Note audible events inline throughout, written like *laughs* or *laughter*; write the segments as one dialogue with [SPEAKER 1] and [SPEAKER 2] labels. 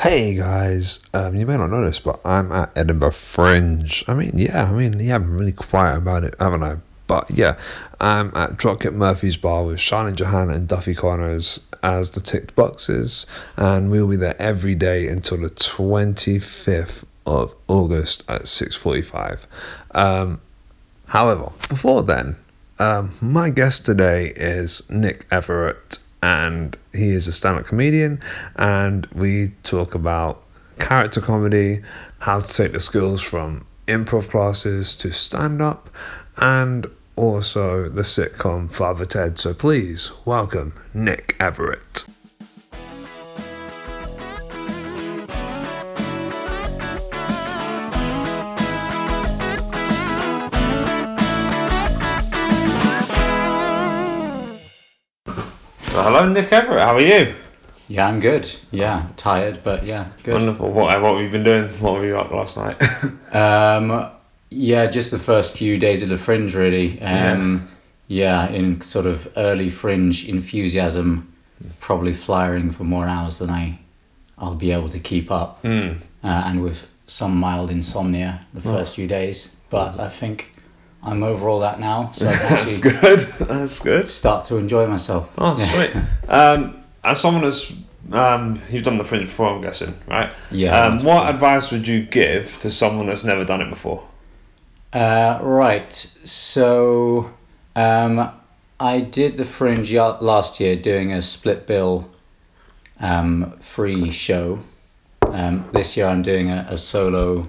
[SPEAKER 1] Hey guys, um, you may not this, but I'm at Edinburgh Fringe. I mean, yeah, I mean, yeah, I'm really quiet about it, haven't I? But yeah, I'm at Dropkick Murphy's bar with Charlene Johanna and Duffy Connors as the ticked boxes, and we'll be there every day until the 25th of August at 6:45. Um, however, before then, um, my guest today is Nick Everitt, and he is a stand-up comedian, and we talk about character comedy, how to take the skills from improv classes to stand-up, and also the sitcom Father Ted. So please welcome Nick Everitt. Hello, Nick Everitt. How are you?
[SPEAKER 2] Yeah, I'm good. Yeah, tired, but yeah, good.
[SPEAKER 1] Wonderful. What, what have you been doing? What were you up last night? *laughs*
[SPEAKER 2] Um, yeah, just the first few days of the fringe, really. Um, yeah. in sort of early fringe enthusiasm, probably flying for more hours than I, I'll be able to keep up,
[SPEAKER 1] Mm.
[SPEAKER 2] uh, and with some mild insomnia the first few days. But I think I'm over all that now, so *laughs*
[SPEAKER 1] That's good. That's good.
[SPEAKER 2] start to enjoy myself.
[SPEAKER 1] Oh, sweet. *laughs* Um, as someone that's um, you've done the fringe before, I'm guessing, right?
[SPEAKER 2] Yeah,
[SPEAKER 1] Um, what
[SPEAKER 2] true.
[SPEAKER 1] advice would you give to someone that's never done it before?
[SPEAKER 2] Uh, right. So um, I did the Fringe last year doing a split bill um, free show. Um, this year I'm doing a, a solo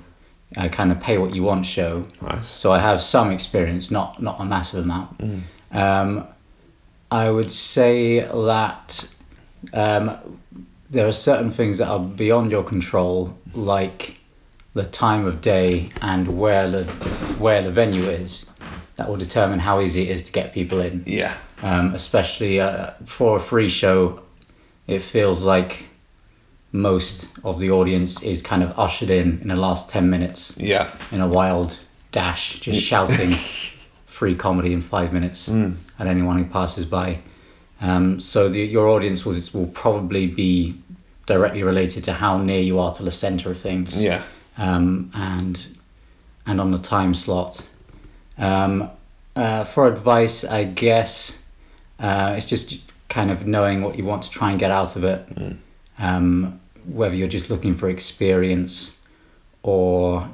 [SPEAKER 2] uh, kind of pay what you want show.
[SPEAKER 1] Nice.
[SPEAKER 2] So I have some experience, not not a massive amount. Um, I would say that um, there are certain things that are beyond your control, like the time of day and where the where the venue is. That will determine how easy it is to get people in.
[SPEAKER 1] Yeah.
[SPEAKER 2] Um, especially uh, for a free show, it feels like most of the audience is kind of ushered in in the last 10 minutes
[SPEAKER 1] Yeah.
[SPEAKER 2] in a wild dash, just *laughs* shouting free comedy in five minutes at anyone who passes by. Um, so the, your audience will, will probably be directly related to how near you are to the center of things
[SPEAKER 1] Yeah.
[SPEAKER 2] um, and and on the time slot. Um, uh, for advice, I guess uh, it's just kind of knowing what you want to try and get out of it. Um, whether you're just looking for experience or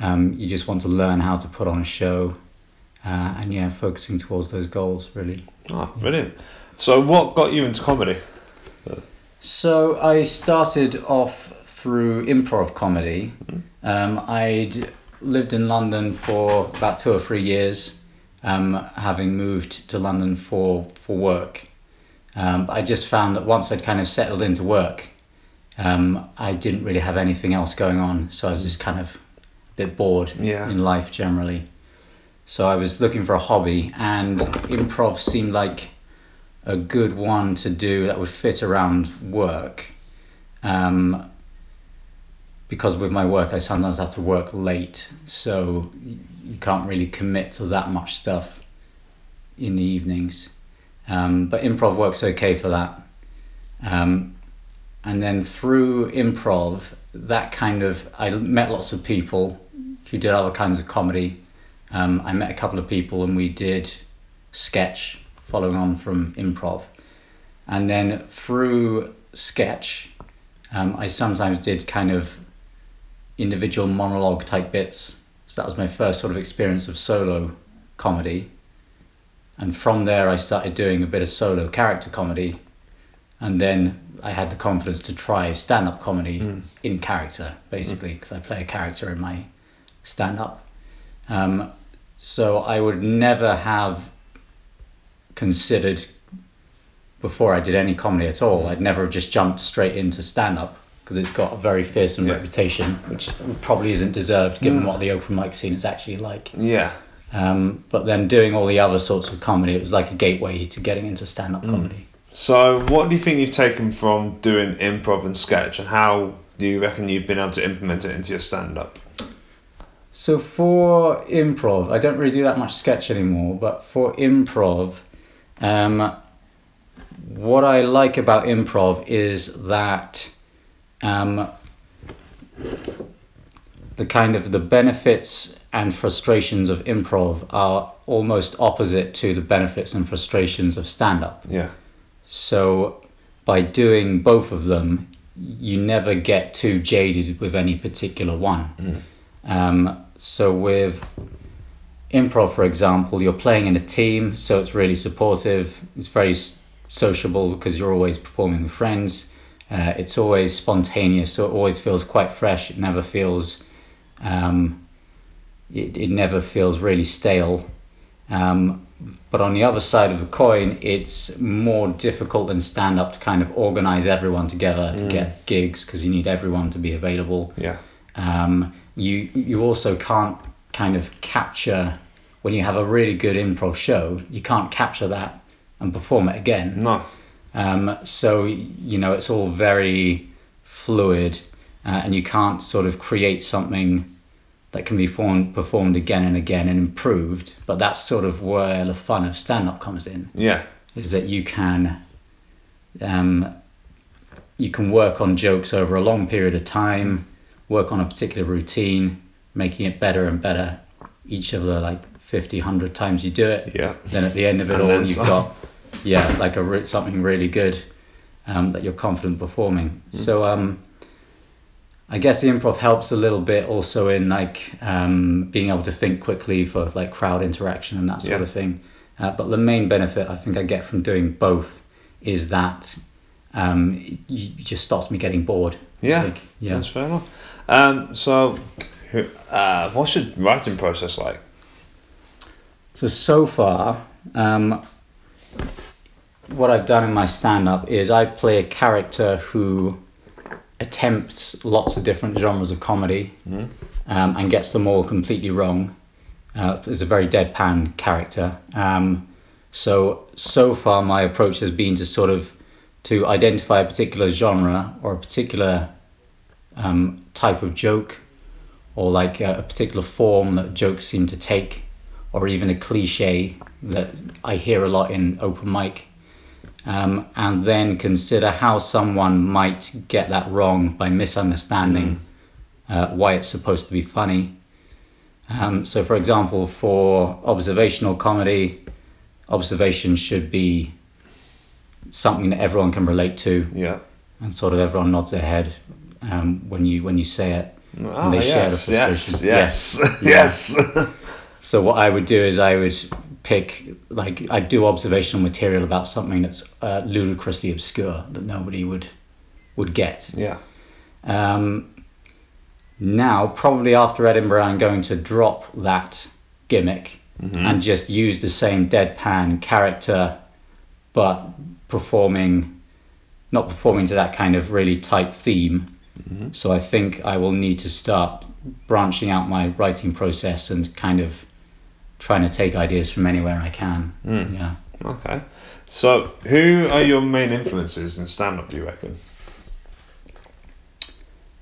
[SPEAKER 2] um, you just want to learn how to put on a show. Uh, and yeah, focusing towards those goals really.
[SPEAKER 1] Oh, brilliant. So, what got you into comedy?
[SPEAKER 2] So I started off through improv comedy. Um, I'd lived in London for about two or three years, um, having moved to London for for work. Um, but I just found that once I'd kind of settled into work, um, I didn't really have anything else going on, so I was just kind of a bit bored
[SPEAKER 1] Yeah.
[SPEAKER 2] in life generally. So I was looking for a hobby, and improv seemed like a good one to do that would fit around work. Um, because with my work, I sometimes have to work late, so you can't really commit to that much stuff in the evenings. Um, but improv works okay for that. Um, and then through improv, that kind of I met lots of people who did other kinds of comedy. Um, I met a couple of people and we did sketch following on from improv. And then through sketch, um, I sometimes did kind of individual monologue type bits. So that was my first sort of experience of solo comedy. And from there, I started doing a bit of solo character comedy. And then I had the confidence to try stand up comedy hmm. in character, basically, hmm. because I play a character in my stand up. Um, so I would never have considered before I did any comedy at all. I'd never have just jumped straight into stand up because it's got a very fearsome
[SPEAKER 1] Yeah.
[SPEAKER 2] reputation, which probably isn't deserved given hmm. what the open mic scene is actually like.
[SPEAKER 1] Yeah.
[SPEAKER 2] Um, but then doing all the other sorts of comedy, it was like a gateway to getting into stand up comedy.
[SPEAKER 1] So, what do you think you've taken from doing improv and sketch, and how do you reckon you've been able to implement it into your stand up?
[SPEAKER 2] So for improv, I don't really do that much sketch anymore, but for improv, um, what I like about improv is that um, the kind of the benefits and frustrations of improv are almost opposite to the benefits and frustrations of stand up.
[SPEAKER 1] Yeah.
[SPEAKER 2] So by doing both of them, you never get too jaded with any particular one. Um, so with improv, for example, you're playing in a team, so it's really supportive. It's very sociable because you're always performing with friends. Uh, it's always spontaneous, so it always feels quite fresh. It never feels, um, it, it never feels really stale. Um, but on the other side of the coin, it's more difficult than stand up to kind of organize everyone together to get gigs because you need everyone to be available.
[SPEAKER 1] Yeah.
[SPEAKER 2] Um, you you also can't kind of capture when you have a really good improv show, you can't capture that and perform it again.
[SPEAKER 1] No.
[SPEAKER 2] Um, so you know it's all very fluid, uh, and you can't sort of create something that can be formed, performed again and again and improved. But that's sort of where the fun of stand-up comes in
[SPEAKER 1] Yeah.
[SPEAKER 2] is that you can um, you can work on jokes over a long period of time, work on a particular routine, making it better and better each of the like 50, 100 times you do it.
[SPEAKER 1] Yeah.
[SPEAKER 2] Then at the end of it
[SPEAKER 1] And
[SPEAKER 2] all, you've
[SPEAKER 1] some.
[SPEAKER 2] got yeah like a something really good um, that you're confident performing. So um, I guess the improv helps a little bit also in like um, being able to think quickly for like crowd interaction and that sort
[SPEAKER 1] Yeah.
[SPEAKER 2] of thing. Uh, but the main benefit I think I get from doing both is that um, it, just stops me getting bored.
[SPEAKER 1] Yeah.
[SPEAKER 2] Yeah.
[SPEAKER 1] That's fair enough. Um, so, uh, what's your writing process like?
[SPEAKER 2] So so far, um, what I've done in my stand-up is I play a character who attempts lots of different genres of comedy um, and gets them all completely wrong. Uh, is a very deadpan character. Um, so so far, my approach has been to sort of to identify a particular genre or a particular um, type of joke or like a, a particular form that jokes seem to take, or even a cliche that I hear a lot in open mic, um, and then consider how someone might get that wrong by misunderstanding uh, why it's supposed to be funny. Um, so, for example, for observational comedy, observation should be something that everyone can relate to,
[SPEAKER 1] Yeah.
[SPEAKER 2] and sort of everyone nods their head um, when you when you say it.
[SPEAKER 1] Ah,
[SPEAKER 2] they share the
[SPEAKER 1] yes,
[SPEAKER 2] frustration.
[SPEAKER 1] yes, yes, *laughs* yes.
[SPEAKER 2] So what I would do is I would pick like I'd do observational material about something that's uh, ludicrously obscure that nobody would would get.
[SPEAKER 1] yeah.
[SPEAKER 2] Um, now, probably after Edinburgh, I'm going to drop that gimmick and just use the same deadpan character, but performing, not performing to that kind of really tight theme. So I think I will need to start branching out my writing process and kind of trying to take ideas from anywhere I can.
[SPEAKER 1] Mm.
[SPEAKER 2] Yeah.
[SPEAKER 1] Okay. So, who are your main influences in stand up, do you reckon?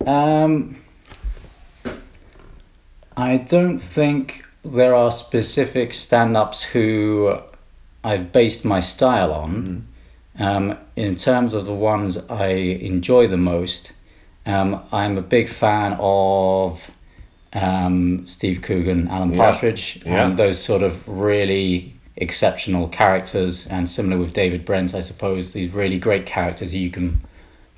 [SPEAKER 2] Um, I don't think there are specific stand-ups who I've based my style on. Um, in terms of the ones I enjoy the most, um, I'm a big fan of um, Steve Coogan, Alan
[SPEAKER 1] Yeah.
[SPEAKER 2] Partridge,
[SPEAKER 1] Yeah.
[SPEAKER 2] and those sort of really exceptional characters. And similar with David Brent, I suppose, these really great characters you can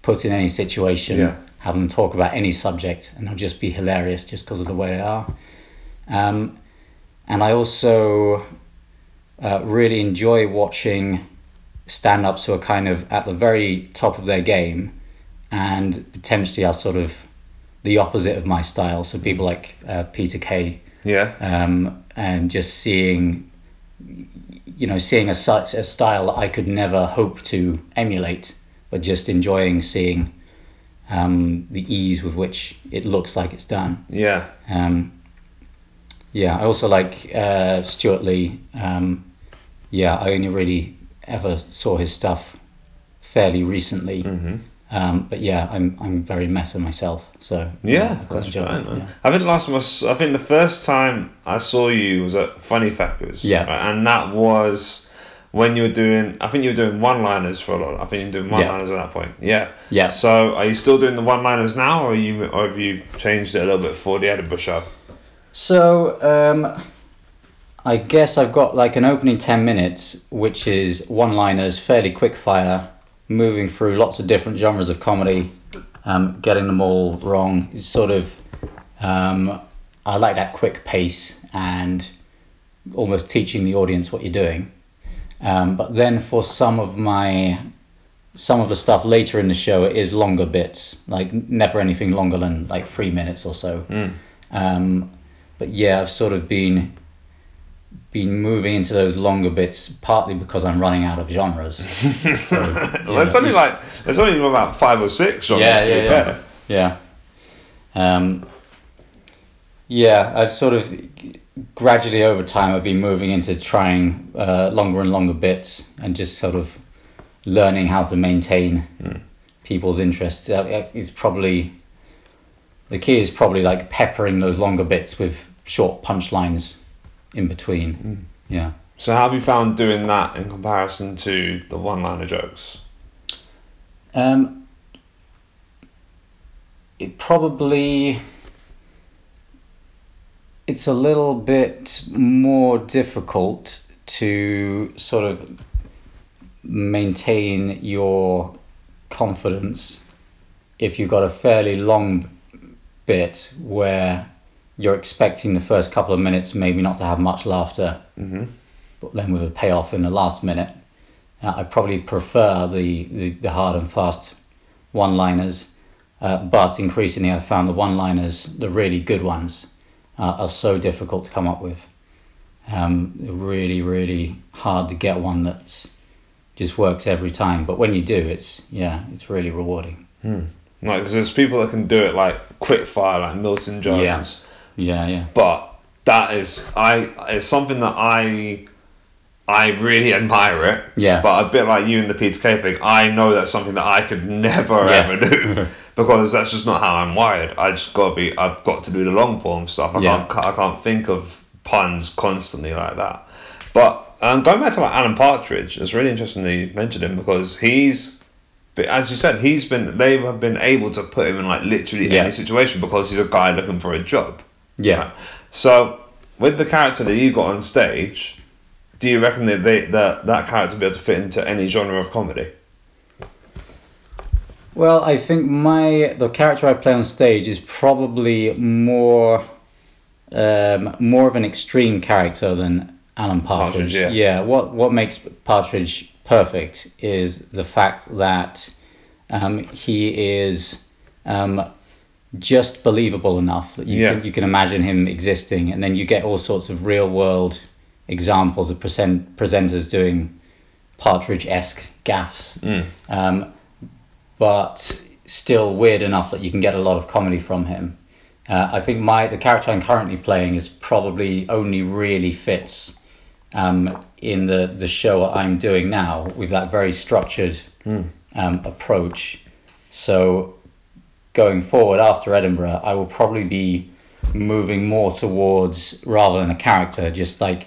[SPEAKER 2] put in any situation,
[SPEAKER 1] Yeah.
[SPEAKER 2] have them talk about any subject, and they'll just be hilarious just because of the way they are. Um, and I also uh, really enjoy watching stand-ups who are kind of at the very top of their game and potentially are sort of the opposite of my style. So people like uh, Peter Kay,
[SPEAKER 1] Yeah.
[SPEAKER 2] um, and just seeing, you know, seeing a such a style that I could never hope to emulate, but just enjoying seeing um, the ease with which it looks like it's done.
[SPEAKER 1] Yeah.
[SPEAKER 2] Um, yeah, I also like uh, Stewart Lee. Um, yeah, I only really ever saw his stuff fairly recently.
[SPEAKER 1] Mhm.
[SPEAKER 2] Um, but yeah, I'm I'm very meta myself, so
[SPEAKER 1] Yeah,
[SPEAKER 2] I
[SPEAKER 1] that's man.
[SPEAKER 2] yeah.
[SPEAKER 1] I think the last time I, think the first time I saw you was at Funny Factors.
[SPEAKER 2] Yeah.
[SPEAKER 1] right, And that was when you were doing, I think you were doing one-liners for a lot. I think you were doing one-liners at that point. Yeah.
[SPEAKER 2] Yeah.
[SPEAKER 1] So are you still doing the one-liners now, or you, or have you changed it a little bit for the Edinburgh show?
[SPEAKER 2] So, um, I guess I've got like an opening 10 minutes, which is one liners, fairly quick fire, moving through lots of different genres of comedy, um, getting them all wrong. It's sort of, um, I like that quick pace and almost teaching the audience what you're doing. Um, but then for some of my some of the stuff later in the show it is longer bits, like never anything longer than like three minutes or so.
[SPEAKER 1] Mm.
[SPEAKER 2] Um, but yeah, I've sort of been been moving into those longer bits partly because I'm running out of genres. *laughs* So,
[SPEAKER 1] well, it's only like there's only about five or six genres
[SPEAKER 2] yeah, yeah, yeah, yeah. Um, yeah, I've sort of gradually over time I've been moving into trying uh, longer and longer bits and just sort of learning how to maintain people's interests. Uh, It's probably the key is probably like peppering those longer bits with short punchlines in between. Yeah.
[SPEAKER 1] So how have you found doing that in comparison to the one-liner jokes?
[SPEAKER 2] Um, it probably it's a little bit more difficult to sort of maintain your confidence if you've got a fairly long bit where you're expecting the first couple of minutes maybe not to have much laughter
[SPEAKER 1] Mm-hmm.
[SPEAKER 2] but then with a payoff in the last minute. Uh, I probably prefer the, the, the hard and fast one liners, uh, but increasingly I've found the one liners, the really good ones, uh, are so difficult to come up with. Um, really, really hard to get one that's just works every time. But when you do, it's yeah, it's really rewarding.
[SPEAKER 1] Like, 'cause there's people that can do it like quick fire, like Milton Jones.
[SPEAKER 2] Yeah, yeah, yeah.
[SPEAKER 1] But that is, I, it's something that I, I really admire it.
[SPEAKER 2] Yeah.
[SPEAKER 1] But a bit like you and the Peter Kay thing, I know that's something that I could *laughs* never
[SPEAKER 2] Yeah.
[SPEAKER 1] ever do *laughs* because that's just not how I'm wired. I just got to be, I've got to do the long form stuff. I
[SPEAKER 2] Yeah.
[SPEAKER 1] can't, I can't think of puns constantly like that. But um, going back to like Alan Partridge, it's really interesting that you mentioned him because he's, as you said, he's been they have been able to put him in like literally
[SPEAKER 2] Yeah.
[SPEAKER 1] any situation because he's a guy looking for a job.
[SPEAKER 2] Yeah.
[SPEAKER 1] So with the character that you got on stage, do you reckon that they, that that character will be able to fit into any genre of comedy?
[SPEAKER 2] Well, I think my the character I play on stage is probably more um, more of an extreme character than Alan Partridge.
[SPEAKER 1] Partridge, yeah.
[SPEAKER 2] What what makes Partridge perfect is the fact that um, he is um, just believable enough that you
[SPEAKER 1] Yeah.
[SPEAKER 2] can you can imagine him existing, and then you get all sorts of real world examples of present presenters doing Partridge-esque gaffes
[SPEAKER 1] Mm.
[SPEAKER 2] um, but still weird enough that you can get a lot of comedy from him. Uh, I think my the character I'm currently playing is probably only really fits um, in the the show I'm doing now with that very structured um, approach. So going forward after Edinburgh, I will probably be moving more towards rather than a character, just like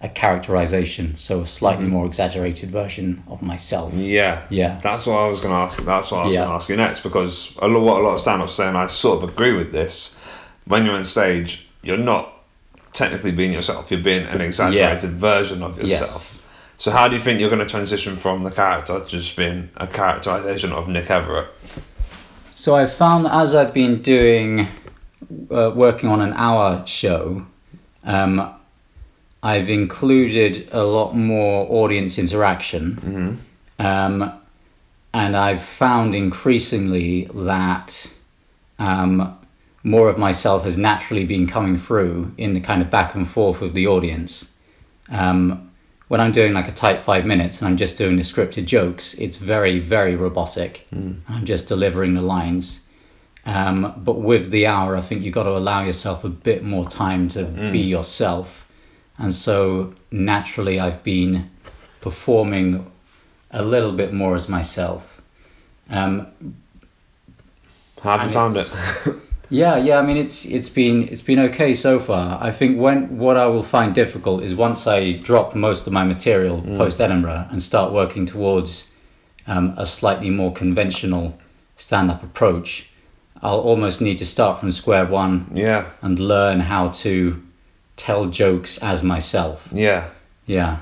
[SPEAKER 2] a characterization, so a slightly mm-hmm. more exaggerated version of myself.
[SPEAKER 1] Yeah.
[SPEAKER 2] Yeah.
[SPEAKER 1] That's what I was going to ask. That's what I was
[SPEAKER 2] Yeah.
[SPEAKER 1] going to ask you next because a lot, what a lot of stand-ups say, and I sort of agree with this. When you're on stage, you're not technically being yourself. You're being an exaggerated version of
[SPEAKER 2] Yes.
[SPEAKER 1] yourself. So how do you think you're going to transition from the character to just being a characterization of Nick Everitt?
[SPEAKER 2] So I found that as I've been doing, uh, working on an hour show, um, I've included a lot more audience interaction, um, and I've found increasingly that um, more of myself has naturally been coming through in the kind of back and forth with the audience. Um, when I'm doing like a tight five minutes and I'm just doing the scripted jokes, it's very, very robotic. I'm just delivering the lines. Um, but with the hour, I think you've got to allow yourself a bit more time to be yourself. And so naturally, I've been performing a little bit more as myself. Um,
[SPEAKER 1] How have you found it? *laughs*
[SPEAKER 2] Yeah, yeah. I mean, it's it's been it's been okay so far. I think when what I will find difficult is once I drop most of my material post Edinburgh and start working towards um, a slightly more conventional stand-up approach. I'll almost need to start from square one
[SPEAKER 1] Yeah,
[SPEAKER 2] and learn how to tell jokes as myself.
[SPEAKER 1] yeah.
[SPEAKER 2] Yeah.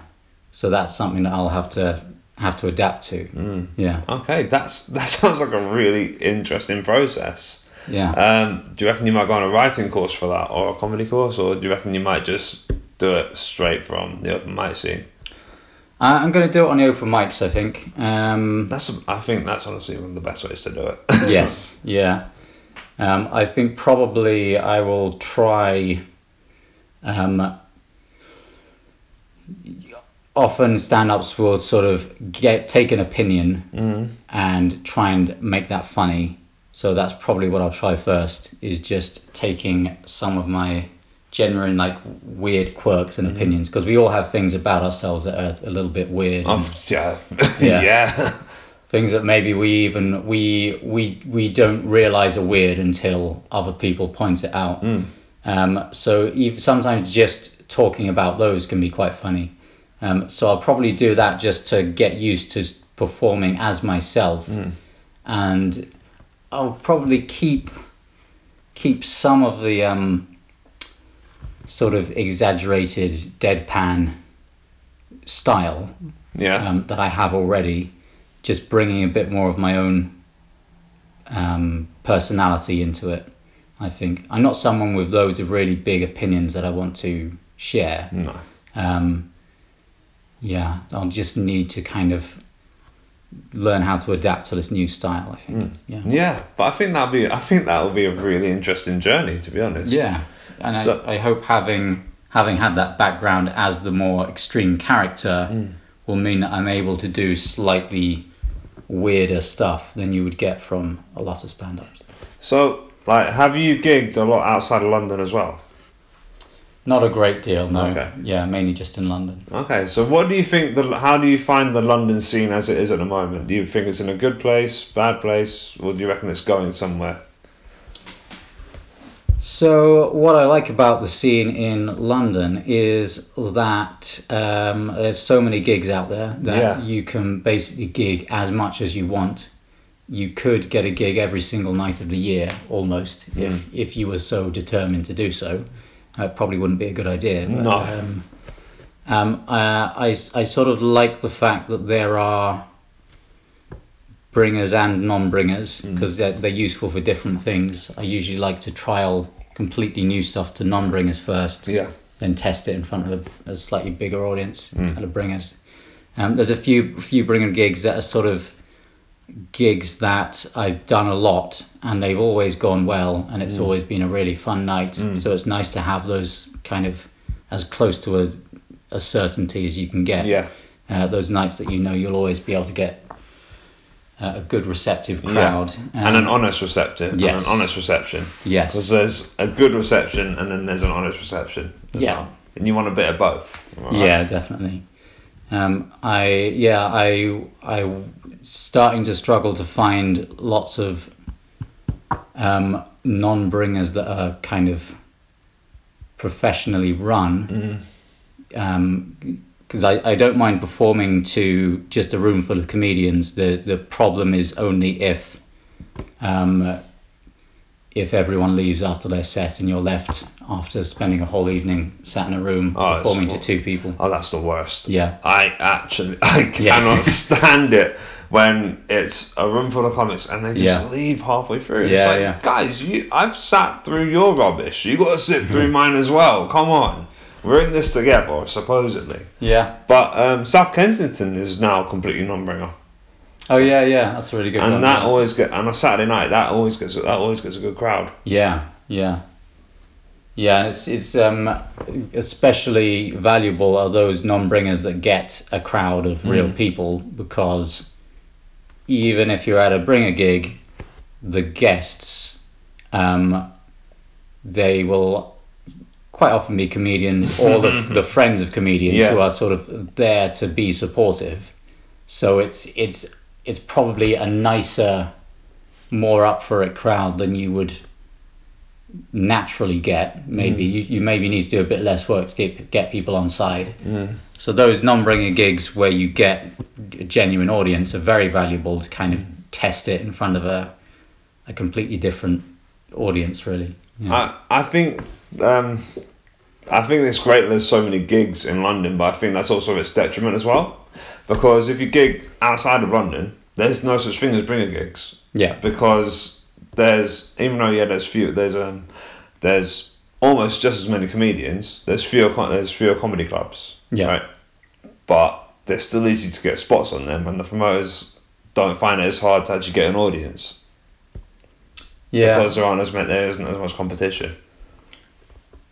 [SPEAKER 2] So that's something that I'll have to have to adapt to.
[SPEAKER 1] Mm.
[SPEAKER 2] Yeah.
[SPEAKER 1] Okay, that's that *laughs* sounds like a really interesting process.
[SPEAKER 2] Yeah.
[SPEAKER 1] Um, do you reckon you might go on a writing course for that, or a comedy course, or do you reckon you might just do it straight from the open mic scene?
[SPEAKER 2] I- I'm going to do it on the open mics, I think. Um,
[SPEAKER 1] That's I think that's honestly one of the best ways to do it. *laughs*
[SPEAKER 2] yes, yeah. Um, I think probably I will try. Um, often stand-ups will sort of get take an opinion
[SPEAKER 1] mm.
[SPEAKER 2] and try and make that funny. So that's probably what I'll try first. Is just taking some of my genuine like weird quirks and opinions because we all have things about ourselves that are a little bit weird. and-
[SPEAKER 1] yeah, *laughs*
[SPEAKER 2] Yeah. *laughs*
[SPEAKER 1] yeah.
[SPEAKER 2] things that maybe we even we we we don't realize are weird until other people point it out.
[SPEAKER 1] Mm.
[SPEAKER 2] Um, so even, sometimes just talking about those can be quite funny. Um, so I'll probably do that just to get used to performing as myself,
[SPEAKER 1] Mm.
[SPEAKER 2] and I'll probably keep keep some of the um, sort of exaggerated deadpan style
[SPEAKER 1] Yeah.
[SPEAKER 2] um, that I have already, just bringing a bit more of my own um, personality into it. I think I'm not someone with loads of really big opinions that I want to share.
[SPEAKER 1] no.
[SPEAKER 2] Um, yeah, I'll just need to kind of learn how to adapt to this new style. I think. Yeah.
[SPEAKER 1] Yeah, but I think that'll be I think that'll be a really interesting journey to be honest.
[SPEAKER 2] Yeah, and
[SPEAKER 1] So-
[SPEAKER 2] I, I hope having having had that background as the more extreme character
[SPEAKER 1] Mm.
[SPEAKER 2] will mean that I'm able to do slightly weirder stuff than you would get from a lot of stand-ups.
[SPEAKER 1] So, like, have you gigged a lot outside of London as well?
[SPEAKER 2] Not a great deal, no.
[SPEAKER 1] Okay.
[SPEAKER 2] Yeah, mainly just in London.
[SPEAKER 1] Okay, so what do you think? The how do you find the London scene as it is at the moment? Do you think it's in a good place, bad place, or do you reckon it's going somewhere?
[SPEAKER 2] So what I like about the scene in London is that um, there's so many gigs out there that
[SPEAKER 1] Yeah.
[SPEAKER 2] you can basically gig as much as you want. You could get a gig every single night of the year, almost,
[SPEAKER 1] Mm.
[SPEAKER 2] if if you were so determined to do so. It probably wouldn't be a good idea. But,
[SPEAKER 1] No.
[SPEAKER 2] Um, um, uh, I, I sort of like the fact that there are bringers and non-bringers
[SPEAKER 1] Mm.
[SPEAKER 2] because they're, they're useful for different things. I usually like to trial completely new stuff to non-bringers first,
[SPEAKER 1] Yeah.
[SPEAKER 2] then test it in front of a, a slightly bigger audience
[SPEAKER 1] Mm.
[SPEAKER 2] at a bringers. Um, there's a few few bringer gigs that are sort of gigs that I've done a lot and they've always gone well and it's
[SPEAKER 1] Mm.
[SPEAKER 2] always been a really fun night.
[SPEAKER 1] Mm.
[SPEAKER 2] So it's nice to have those kind of as close to a, a certainty as you can get.
[SPEAKER 1] Yeah.
[SPEAKER 2] Uh, those nights that you know you'll always be able to get uh, a good receptive
[SPEAKER 1] Yeah.
[SPEAKER 2] crowd.
[SPEAKER 1] and an honest reception.
[SPEAKER 2] yes.
[SPEAKER 1] And an honest reception.
[SPEAKER 2] Yes.
[SPEAKER 1] Because there's a good reception and then there's an honest reception. as
[SPEAKER 2] Yeah.
[SPEAKER 1] well. And you want a bit of both. right?
[SPEAKER 2] Yeah, definitely. Um, I yeah I I starting to struggle to find lots of um, non-bringers that are kind of professionally run.
[SPEAKER 1] Mm.
[SPEAKER 2] Because I, I don't mind performing to just a room full of comedians. The the problem is only if um, if everyone leaves after their set and you're left after spending a whole evening sat in a room
[SPEAKER 1] Oh,
[SPEAKER 2] performing to two people.
[SPEAKER 1] Oh, that's the worst.
[SPEAKER 2] Yeah.
[SPEAKER 1] I actually, *laughs* I
[SPEAKER 2] Yeah.
[SPEAKER 1] cannot *laughs* stand it when it's a room full of comics and they just
[SPEAKER 2] Yeah.
[SPEAKER 1] leave halfway through. It's
[SPEAKER 2] Yeah,
[SPEAKER 1] like,
[SPEAKER 2] yeah.
[SPEAKER 1] guys, you, I've sat through your rubbish. You got to sit through *laughs* mine as well. Come on, we're in this together, supposedly.
[SPEAKER 2] Yeah.
[SPEAKER 1] But um, South Kensington is now completely non-bringer,
[SPEAKER 2] Oh yeah, yeah. That's a really good one.
[SPEAKER 1] and that
[SPEAKER 2] yeah.
[SPEAKER 1] always get on a Saturday night. That always gets that always gets a good crowd.
[SPEAKER 2] Yeah, yeah, yeah. It's it's um especially valuable are those non-bringers that get a crowd of real
[SPEAKER 1] Mm.
[SPEAKER 2] people because even if you're at a bringer gig, the guests um they will quite often be comedians *laughs* or the, the friends of comedians
[SPEAKER 1] Yeah.
[SPEAKER 2] who are sort of there to be supportive. So it's it's it's probably a nicer, more up for it crowd than you would naturally get. Maybe
[SPEAKER 1] Mm.
[SPEAKER 2] you, you maybe need to do a bit less work to get get people on side.
[SPEAKER 1] Mm.
[SPEAKER 2] So those non-bringer gigs where you get a genuine audience are very valuable to kind of test it in front of a a completely different audience, really. Yeah.
[SPEAKER 1] I I think um, I think it's great that there's so many gigs in London, but I think that's also its detriment as well. Because if you gig outside of London, there's no such thing as bringer gigs.
[SPEAKER 2] yeah.
[SPEAKER 1] Because there's even though yeah there's few there's um there's almost just as many comedians. There's fewer there's fewer comedy clubs.
[SPEAKER 2] Yeah.
[SPEAKER 1] Right. But they're still easy to get spots on them, and the promoters don't find it as hard to actually get an audience
[SPEAKER 2] Yeah.
[SPEAKER 1] because there aren't as many there isn't as much competition.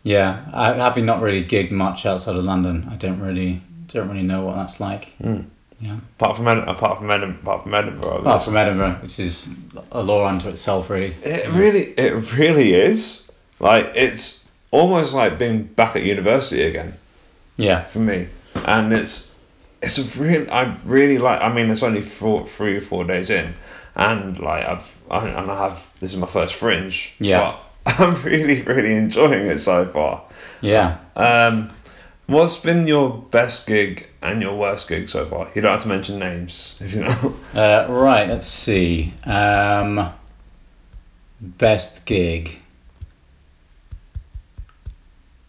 [SPEAKER 2] Yeah, I, having not really gigged much outside of London, I don't really don't really know what that's like.
[SPEAKER 1] Mm.
[SPEAKER 2] Yeah.
[SPEAKER 1] Apart from apart from Edinburgh, apart from Edinburgh, I
[SPEAKER 2] Apart from Edinburgh, which is a law unto itself, really.
[SPEAKER 1] it really it really is like it's almost like being back at university again
[SPEAKER 2] Yeah.
[SPEAKER 1] for me, and it's it's a real I really like. I mean, it's only four, three or four days in, and like I've I, and I have this is my first fringe.
[SPEAKER 2] Yeah. *laughs*
[SPEAKER 1] I'm really really enjoying it so far.
[SPEAKER 2] Yeah.
[SPEAKER 1] Um, what's been your best gig and your worst gig so far? You don't have to mention names *laughs* if you know.
[SPEAKER 2] Uh, right. Let's see. Um, best gig.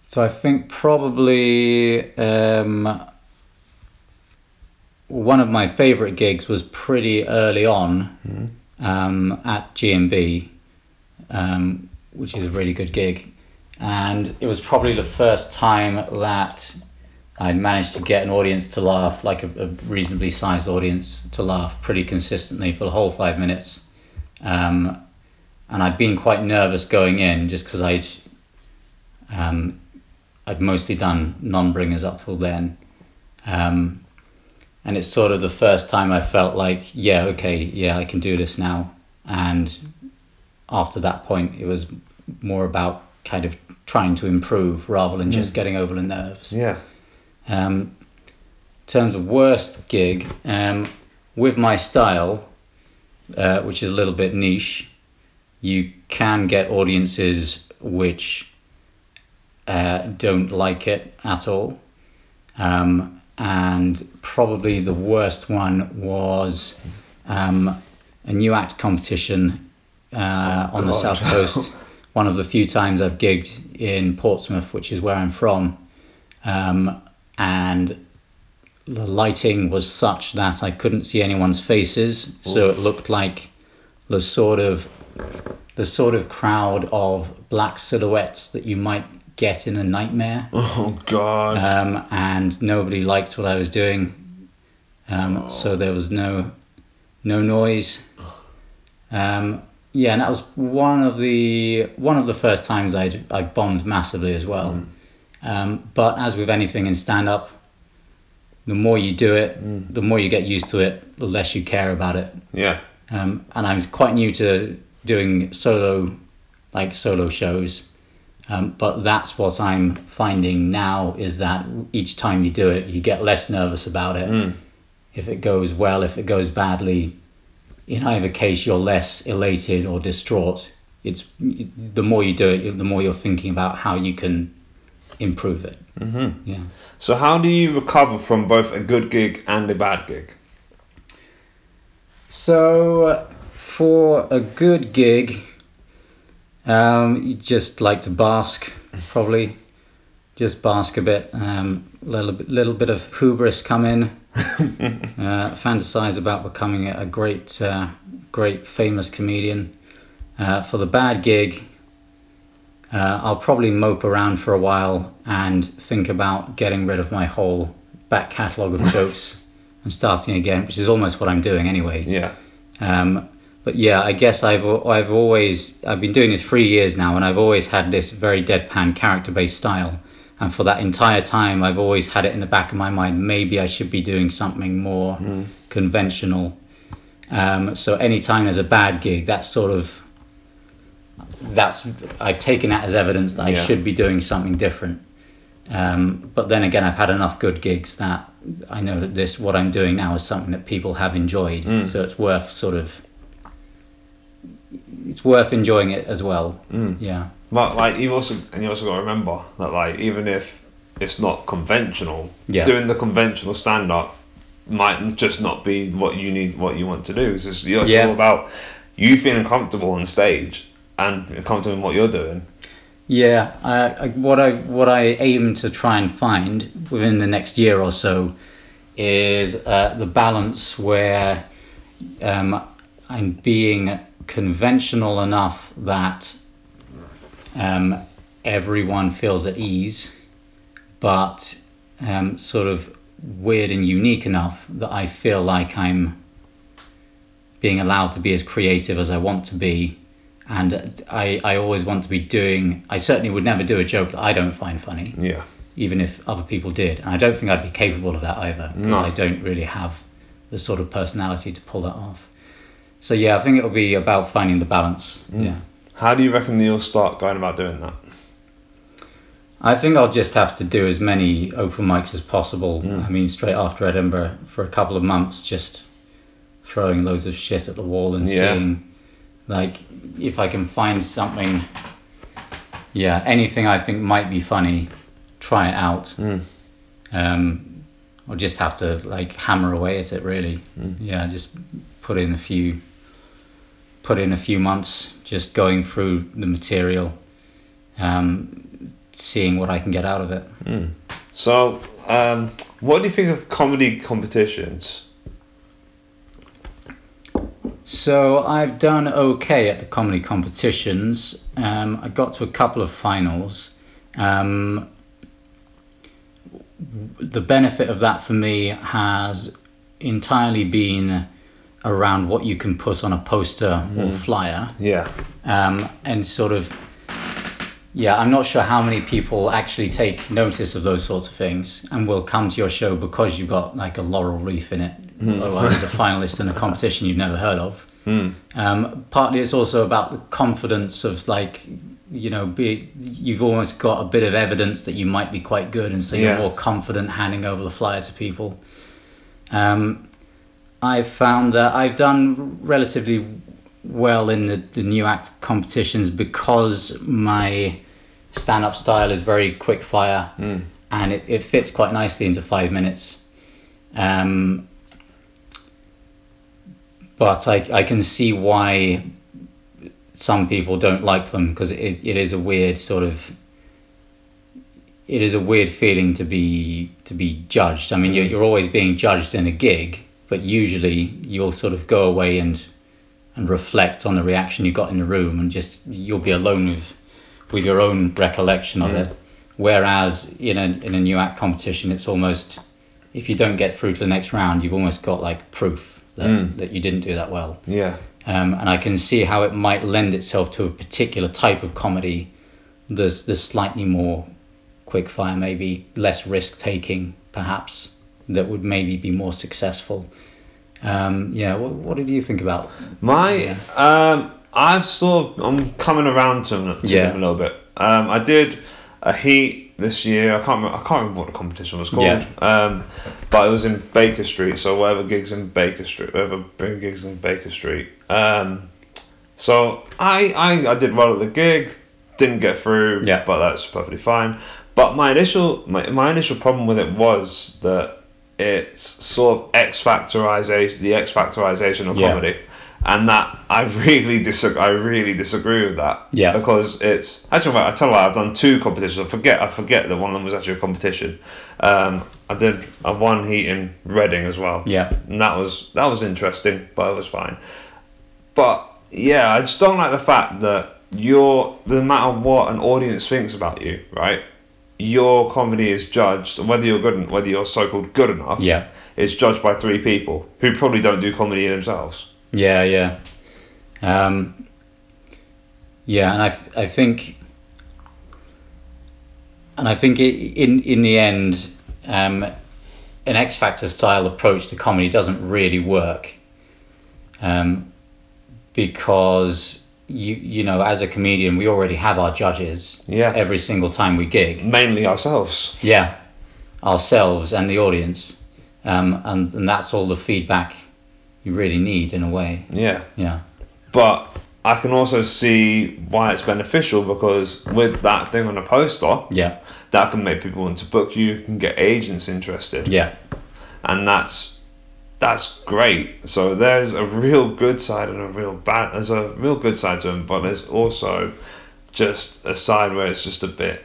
[SPEAKER 2] So I think probably um, one of my favourite gigs was pretty early on um, at GMB, um, which is a really good gig, and it was probably the first time that I'd managed to get an audience to laugh, like a, a reasonably sized audience to laugh pretty consistently for the whole five minutes. Um, and I'd been quite nervous going in just because I'd um, I'd mostly done non-bringers up till then. Um, and it's sort of the first time I felt like, yeah, okay, yeah, I can do this now. And after that point, it was more about kind of trying to improve rather than just getting over the nerves.
[SPEAKER 1] Yeah.
[SPEAKER 2] Um, in terms of worst gig, um, with my style, uh, which is a little bit niche, you can get audiences which uh, don't like it at all. Um, and probably the worst one was um, a new act competition uh, on the south *laughs* coast. One of the few times I've gigged in Portsmouth, which is where I'm from. Um, and the lighting was such that I couldn't see anyone's faces, so it looked like the sort of the sort of crowd of black silhouettes that you might get in a nightmare.
[SPEAKER 1] Oh God.
[SPEAKER 2] Um, and nobody liked what I was doing, um, so there was no no noise. Um, yeah, and that was one of the one of the first times I I bombed massively as well. Um, but as with anything in stand up, the more you do it, the more you get used to it, the less you care about it.
[SPEAKER 1] yeah.
[SPEAKER 2] Um, and I'm quite new to doing solo, like solo shows. Um, but that's what I'm finding now is that each time you do it, you get less nervous about it.
[SPEAKER 1] Mm.
[SPEAKER 2] If it goes well, if it goes badly, in either case, you're less elated or distraught. It's the more you do it, the more you're thinking about how you can improve it.
[SPEAKER 1] Mm-hmm.
[SPEAKER 2] Yeah.
[SPEAKER 1] So how do you recover from both a good gig and a bad gig?
[SPEAKER 2] So for a good gig, um, you just like to bask, probably. Just bask a bit. Um, little bit, little bit of hubris come in. *laughs* uh, fantasize about becoming a great, uh, great famous comedian. Uh, for the bad gig, uh, I'll probably mope around for a while and think about getting rid of my whole back catalogue of jokes *laughs* and starting again, which is almost what I'm doing anyway.
[SPEAKER 1] Yeah.
[SPEAKER 2] Um, but yeah, I guess I've I've always I've been doing this three years now, and I've always had this very deadpan character-based style. And for that entire time, I've always had it in the back of my mind. Maybe I should be doing something more conventional. Um, so anytime there's a bad gig, that's sort of that's I've taken that as evidence that I
[SPEAKER 1] Yeah.
[SPEAKER 2] should be doing something different. Um, but then again, I've had enough good gigs that I know that this what I'm doing now is something that people have enjoyed,
[SPEAKER 1] Mm.
[SPEAKER 2] so it's worth sort of it's worth enjoying it as well.
[SPEAKER 1] Mm.
[SPEAKER 2] Yeah.
[SPEAKER 1] But like you also and you also got to remember that like even if it's not conventional,
[SPEAKER 2] Yeah.
[SPEAKER 1] doing the conventional stand up might just not be what you need, what you want to do. It's just it's
[SPEAKER 2] Yeah.
[SPEAKER 1] all about you feeling comfortable on stage and comfortable in what you're doing.
[SPEAKER 2] Yeah, I, I, what I what I aim to try and find within the next year or so is uh, the balance where um, I'm being conventional enough that um, everyone feels at ease, but um, sort of weird and unique enough that I feel like I'm being allowed to be as creative as I want to be. And I, I always want to be doing, I certainly would never do a joke that I don't find funny,
[SPEAKER 1] Yeah.
[SPEAKER 2] even if other people did. And I don't think I'd be capable of that either,
[SPEAKER 1] No.
[SPEAKER 2] I don't really have the sort of personality to pull that off. So yeah, I think it'll be about finding the balance.
[SPEAKER 1] Mm.
[SPEAKER 2] Yeah.
[SPEAKER 1] How do you reckon you'll start going about doing that?
[SPEAKER 2] I think I'll just have to do as many open mics as possible.
[SPEAKER 1] Mm.
[SPEAKER 2] I mean, straight after Edinburgh for a couple of months, just throwing loads of shit at the wall and
[SPEAKER 1] Yeah.
[SPEAKER 2] seeing, like, if I can find something, yeah, anything I think might be funny, try it out.
[SPEAKER 1] Mm.
[SPEAKER 2] Um, I'll just have to like hammer away at it, really.
[SPEAKER 1] Mm.
[SPEAKER 2] Yeah, just put in a few, put in a few months, just going through the material. Um, seeing what I can get out of it.
[SPEAKER 1] Mm. So, um, what do you think of comedy competitions?
[SPEAKER 2] So I've done okay at the comedy competitions. Um, I got to a couple of finals. Um, the benefit of that for me has entirely been around what you can put on a poster or
[SPEAKER 1] Mm.
[SPEAKER 2] flyer.
[SPEAKER 1] Yeah.
[SPEAKER 2] um, and sort of yeah i'm not sure how many people actually take notice of those sorts of things and will come to your show because you've got like a laurel wreath in it
[SPEAKER 1] Mm.
[SPEAKER 2] or as a finalist in a competition you've never heard of
[SPEAKER 1] Mm.
[SPEAKER 2] um, partly it's also about the confidence of like you know be, you've almost got a bit of evidence that you might be quite good and so you're more confident handing over the flyer to people um, I've found that I've done relatively well in the, the new act competitions because my stand-up style is very quick fire
[SPEAKER 1] Mm.
[SPEAKER 2] and it, it fits quite nicely into five minutes. Um, but I, I can see why some people don't like them because it, it is a weird sort of it is a weird feeling to be to be judged. I mean, you're, you're always being judged in a gig, but usually you'll sort of go away and and reflect on the reaction you got in the room, and just you'll be alone with with your own recollection of
[SPEAKER 1] Mm.
[SPEAKER 2] it. Whereas in a in a new act competition, it's almost if you don't get through to the next round, you've almost got like proof that,
[SPEAKER 1] Mm.
[SPEAKER 2] that you didn't do that well.
[SPEAKER 1] Yeah.
[SPEAKER 2] Um, and I can see how it might lend itself to a particular type of comedy. There's there's slightly more quick fire, maybe less risk taking, perhaps that would maybe be more successful. Um, yeah, what, what did you think about?
[SPEAKER 1] My,
[SPEAKER 2] Yeah.
[SPEAKER 1] um, I've sort of, I'm coming around to them, to
[SPEAKER 2] Yeah.
[SPEAKER 1] them a little bit. Um, I did a heat this year. I can't, remember, I can't remember what the competition was called.
[SPEAKER 2] Yeah.
[SPEAKER 1] Um, but it was in Baker Street, so whatever gigs in Baker Street, whatever big gigs in Baker Street. Um, so I, I, I did well at the gig, didn't get through,
[SPEAKER 2] Yeah.
[SPEAKER 1] but that's perfectly fine. But my initial, my, my initial problem with it was that it's sort of X factorization, the X factorization of
[SPEAKER 2] Yeah.
[SPEAKER 1] comedy, and that I really disagree. I really disagree with that.
[SPEAKER 2] Yeah.
[SPEAKER 1] Because it's actually, I tell you what, I've done two competitions. I forget, I forget that one of them was actually a competition. Um, I did a one heat in Reading as well.
[SPEAKER 2] Yeah,
[SPEAKER 1] And that was that was interesting, but it was fine. But yeah, I just don't like the fact that you're no matter what an audience thinks about you, right? Your comedy is judged, and whether you're good, whether you're so-called good enough,
[SPEAKER 2] yeah,
[SPEAKER 1] is judged by three people who probably don't do comedy themselves.
[SPEAKER 2] yeah, yeah. Um, yeah, and I I think and I think it, in in the end, um, an X Factor style approach to comedy doesn't really work, um, because you you know as a comedian we already have our judges
[SPEAKER 1] Yeah.
[SPEAKER 2] every single time we gig.
[SPEAKER 1] Mainly ourselves.
[SPEAKER 2] Yeah, ourselves and the audience, um, and and that's all the feedback you really need in a way.
[SPEAKER 1] Yeah.
[SPEAKER 2] Yeah,
[SPEAKER 1] But I can also see why it's beneficial because with that thing on a poster,
[SPEAKER 2] Yeah.
[SPEAKER 1] that can make people want to book you, can get agents interested,
[SPEAKER 2] Yeah.
[SPEAKER 1] and that's that's great. So there's a real good side and a real bad. There's a real good side to them, but there's also just a side where it's just a bit.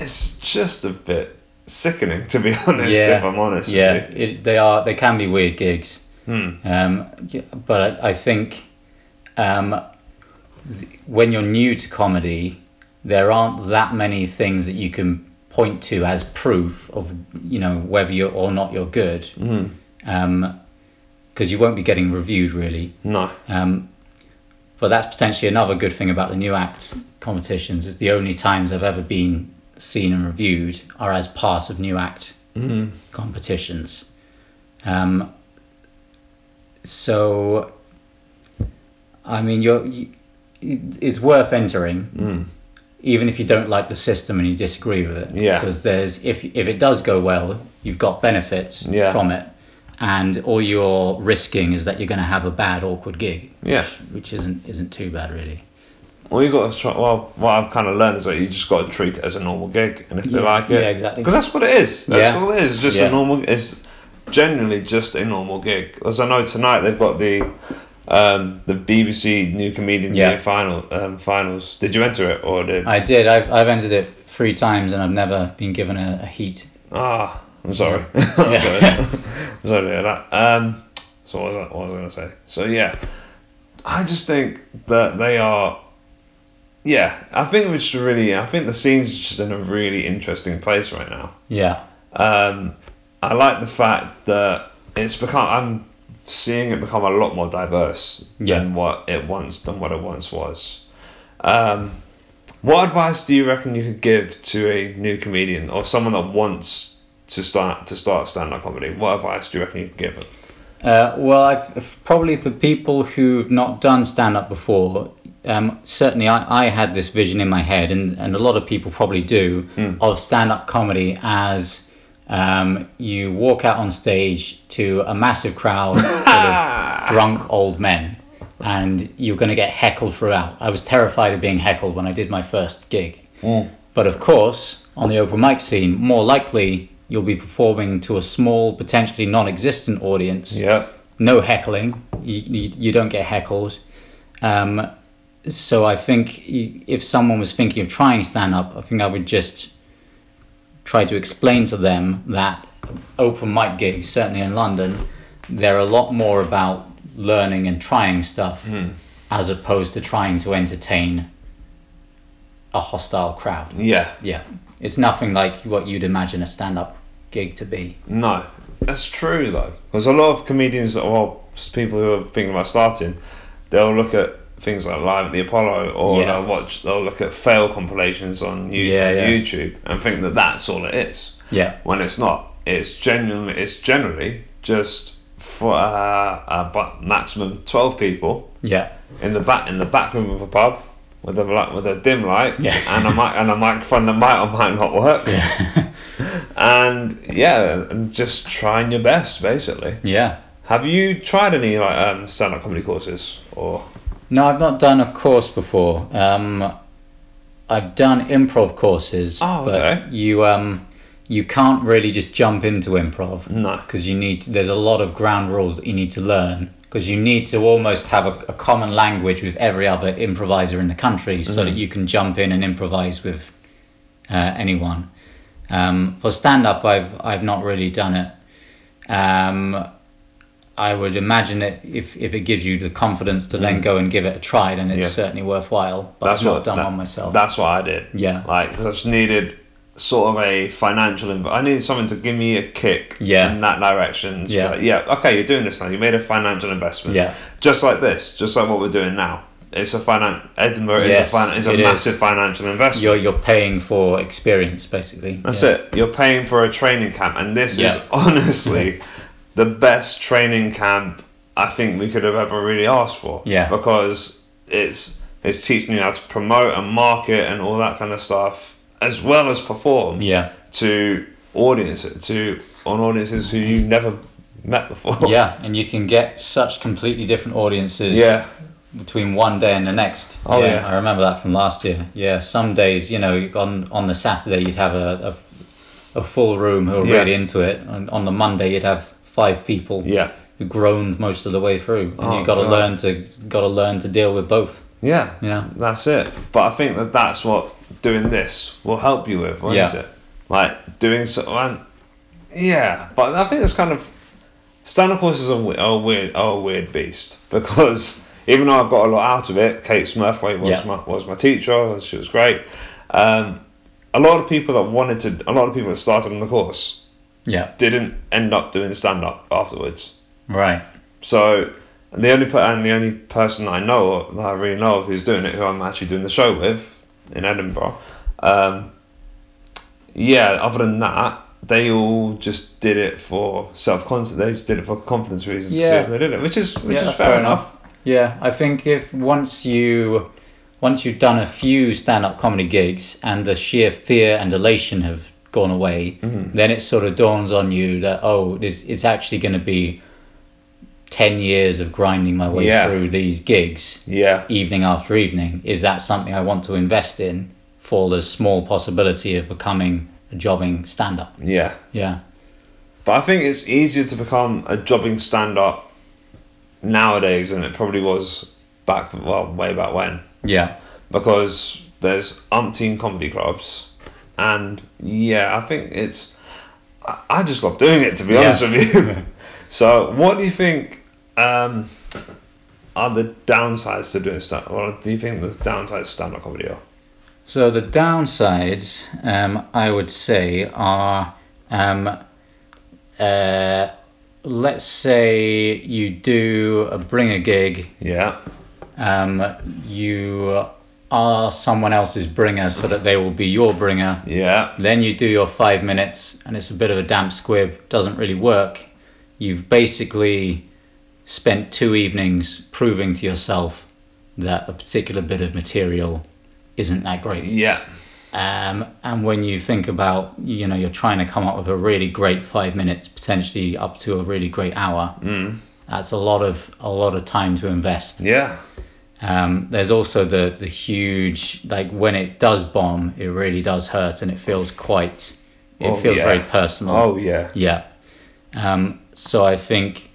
[SPEAKER 1] It's just a bit sickening, to be *laughs* honest.
[SPEAKER 2] yeah.
[SPEAKER 1] If I'm honest.
[SPEAKER 2] Yeah.
[SPEAKER 1] With you.
[SPEAKER 2] It, they are. They can be weird gigs.
[SPEAKER 1] Hmm.
[SPEAKER 2] Um, but I, I think um, th- when you're new to comedy, there aren't that many things that you can point to as proof of you know whether you're or not you're good.
[SPEAKER 1] Hmm.
[SPEAKER 2] Um, because you won't be getting reviewed really.
[SPEAKER 1] No.
[SPEAKER 2] Um, but that's potentially another good thing about the new act competitions is the only times I've ever been seen and reviewed are as part of new act
[SPEAKER 1] Hmm.
[SPEAKER 2] competitions. Um, so, I mean, you're, you, it's worth entering,
[SPEAKER 1] Hmm.
[SPEAKER 2] even if you don't like the system and you disagree with it.
[SPEAKER 1] Yeah.
[SPEAKER 2] Because there's, if if it does go well, you've got benefits
[SPEAKER 1] Yeah.
[SPEAKER 2] from it, and all you're risking is that you're going to have a bad, awkward gig.
[SPEAKER 1] Yeah.
[SPEAKER 2] Which, which isn't isn't too bad really.
[SPEAKER 1] Well, you got to try. Well, what I've kind of learned is that you just got to treat it as a normal gig, and if they like it,
[SPEAKER 2] yeah, exactly.
[SPEAKER 1] Because that's what it is. That's
[SPEAKER 2] Yeah.
[SPEAKER 1] all it is. Just
[SPEAKER 2] Yeah.
[SPEAKER 1] a normal. It's generally just a normal gig. As I know tonight, they've got the um, the BBC New Comedian
[SPEAKER 2] Yeah.
[SPEAKER 1] Year final um, finals. Did you enter it or did?
[SPEAKER 2] I did. I've I've entered it three times and I've never been given a, a heat.
[SPEAKER 1] Ah, I'm sorry.
[SPEAKER 2] Yeah. *laughs*
[SPEAKER 1] I'm
[SPEAKER 2] Yeah.
[SPEAKER 1] sorry. *laughs* to hear that. Um, so what was I, what was I going to say? So yeah, I just think that they are. Yeah, I think we should really. I think the scene's just in a really interesting place right now.
[SPEAKER 2] Yeah.
[SPEAKER 1] Um, I like the fact that it's become. I'm seeing it become a lot more diverse
[SPEAKER 2] Yeah.
[SPEAKER 1] than what it once than what it once was. Um, what advice do you reckon you could give to a new comedian or someone that wants to start to start stand up comedy? What advice do you reckon you could give them?
[SPEAKER 2] Uh, well, I've, probably for people who've not done stand up before, um, certainly I, I had this vision in my head, and, and a lot of people probably do,
[SPEAKER 1] Hmm.
[SPEAKER 2] of stand up comedy as um, you walk out on stage to a massive crowd *laughs* of drunk old men, and you're going to get heckled throughout. I was terrified of being heckled when I did my first gig. But of course, on the open mic scene, more likely you'll be performing to a small, potentially non-existent audience.
[SPEAKER 1] Yeah.
[SPEAKER 2] No heckling. You, you, you don't get heckled. Um, so I think if someone was thinking of trying stand up, I think I would just try to explain to them that open mic gigs, certainly in London, they're a lot more about learning and trying stuff as opposed to trying to entertain a hostile crowd.
[SPEAKER 1] Yeah.
[SPEAKER 2] Yeah, it's nothing like what you'd imagine a stand-up gig to be.
[SPEAKER 1] No, that's true though. Because a lot of comedians, well, people who are thinking about starting, they'll look at things like Live at the Apollo, or
[SPEAKER 2] Yeah.
[SPEAKER 1] they'll watch, they'll look at fail compilations on, you,
[SPEAKER 2] Yeah, yeah.
[SPEAKER 1] YouTube and think that that's all it is.
[SPEAKER 2] Yeah,
[SPEAKER 1] When it's not. It's genuinely, it's generally just for uh, but maximum twelve people
[SPEAKER 2] yeah,
[SPEAKER 1] in the back in the back room of a pub with a with a dim light
[SPEAKER 2] Yeah.
[SPEAKER 1] and a mic and a microphone that might or might not work *laughs*
[SPEAKER 2] yeah,
[SPEAKER 1] and yeah, and just trying your best basically.
[SPEAKER 2] yeah.
[SPEAKER 1] Have you tried any like um, stand-up comedy courses or?
[SPEAKER 2] No, I've not done a course before. Um, I've done improv courses,
[SPEAKER 1] Oh,
[SPEAKER 2] but you um, you can't really just jump into improv.
[SPEAKER 1] No.
[SPEAKER 2] because you need there's a lot of ground rules that you need to learn because you need to almost have a, a common language with every other improviser in the country so
[SPEAKER 1] Mm-hmm.
[SPEAKER 2] that you can jump in and improvise with uh, anyone. Um, for stand up, I've I've not really done it. Um, I would imagine that if, if it gives you the confidence to then go and give it a try, then it's
[SPEAKER 1] Mm. Yeah.
[SPEAKER 2] certainly worthwhile. But I've not done
[SPEAKER 1] that-
[SPEAKER 2] one myself.
[SPEAKER 1] That's what I did.
[SPEAKER 2] Yeah.
[SPEAKER 1] Like, 'cause I just needed sort of a financial. Inv- I needed something to give me a kick.
[SPEAKER 2] Yeah.
[SPEAKER 1] In that direction.
[SPEAKER 2] Yeah.
[SPEAKER 1] like, yeah. Okay, you're doing this now. You made a financial investment.
[SPEAKER 2] Yeah.
[SPEAKER 1] Just like this. Just like what we're doing now. It's a finan. Edinburgh
[SPEAKER 2] Yes,
[SPEAKER 1] is a fin- is a
[SPEAKER 2] it is.
[SPEAKER 1] massive financial investment.
[SPEAKER 2] you're you're paying for experience basically.
[SPEAKER 1] That's
[SPEAKER 2] Yeah.
[SPEAKER 1] it. You're paying for a training camp, and this is *laughs* honestly the best training camp I think we could have ever really asked for.
[SPEAKER 2] Yeah.
[SPEAKER 1] Because it's it's teaching you how to promote and market and all that kind of stuff, as well as perform
[SPEAKER 2] Yeah.
[SPEAKER 1] to audience to on audiences who you've never met before.
[SPEAKER 2] Yeah, and you can get such completely different audiences
[SPEAKER 1] Yeah.
[SPEAKER 2] Between one day and the next.
[SPEAKER 1] Oh, yeah.
[SPEAKER 2] I remember that from last year. Yeah, some days, you know, on on the Saturday you'd have a a, a full room who are
[SPEAKER 1] Yeah.
[SPEAKER 2] really into it, and on the Monday you'd have five people
[SPEAKER 1] Yeah.
[SPEAKER 2] who groaned most of the way through, and
[SPEAKER 1] Oh,
[SPEAKER 2] you got to learn to got to learn to deal with both.
[SPEAKER 1] Yeah.
[SPEAKER 2] Yeah.
[SPEAKER 1] That's it. But I think that that's what doing this will help you with, won't
[SPEAKER 2] Yeah.
[SPEAKER 1] it? Like doing so. And yeah, but I think it's kind of stand-up courses are, are weird, are a weird beast *laughs* because even though I got a lot out of it, Kate Smurthwaite was
[SPEAKER 2] Yeah.
[SPEAKER 1] my was my teacher. She was great. Um, a lot of people that wanted to, a lot of people that started on the course
[SPEAKER 2] Yeah.
[SPEAKER 1] didn't end up doing stand-up afterwards.
[SPEAKER 2] Right.
[SPEAKER 1] So and the only and the only person I know of, that I really know of who's doing it, who I'm actually doing the show with in Edinburgh, um, yeah. Other than that, they all just did it for self confidence. They just did it for confidence reasons.
[SPEAKER 2] Yeah.
[SPEAKER 1] They did it, which is which
[SPEAKER 2] yeah,
[SPEAKER 1] is
[SPEAKER 2] that's
[SPEAKER 1] fair, enough.
[SPEAKER 2] Yeah, I think if once you once you've done a few stand-up comedy gigs and the sheer fear and elation have gone away,
[SPEAKER 1] Mm-hmm.
[SPEAKER 2] then it sort of dawns on you that oh, it's, it's actually going to be ten years of grinding my way
[SPEAKER 1] Yeah.
[SPEAKER 2] through these gigs,
[SPEAKER 1] Yeah,
[SPEAKER 2] evening after evening. Is that something I want to invest in for the small possibility of becoming a jobbing stand-up?
[SPEAKER 1] yeah.
[SPEAKER 2] Yeah,
[SPEAKER 1] But I think it's easier to become a jobbing stand-up nowadays than it probably was back well way back when.
[SPEAKER 2] yeah,
[SPEAKER 1] because there's umpteen comedy clubs, and yeah, I think it's. I, I just love doing it to be
[SPEAKER 2] Yeah.
[SPEAKER 1] honest with you. *laughs* so, what do you think um, are the downsides to doing stand? What do you think the downsides to stand-up comedy are?
[SPEAKER 2] So the downsides, um, I would say, are um, uh, let's say you do a bring a gig,
[SPEAKER 1] Yeah,
[SPEAKER 2] um, you are someone else's bringer so that they will be your bringer.
[SPEAKER 1] yeah,
[SPEAKER 2] Then you do your five minutes and it's a bit of a damp squib, doesn't really work. You've basically spent two evenings proving to yourself that a particular bit of material isn't that great.
[SPEAKER 1] yeah,
[SPEAKER 2] Um, and when you think about, you know, you're trying to come up with a really great five minutes, potentially up to a really great hour.
[SPEAKER 1] mm,
[SPEAKER 2] That's a lot of a lot of time to invest.
[SPEAKER 1] yeah,
[SPEAKER 2] Um, there's also the the huge like when it does bomb, it really does hurt, and it feels quite. It
[SPEAKER 1] Oh,
[SPEAKER 2] feels
[SPEAKER 1] yeah.
[SPEAKER 2] very personal.
[SPEAKER 1] oh yeah,
[SPEAKER 2] Yeah. Um, so I think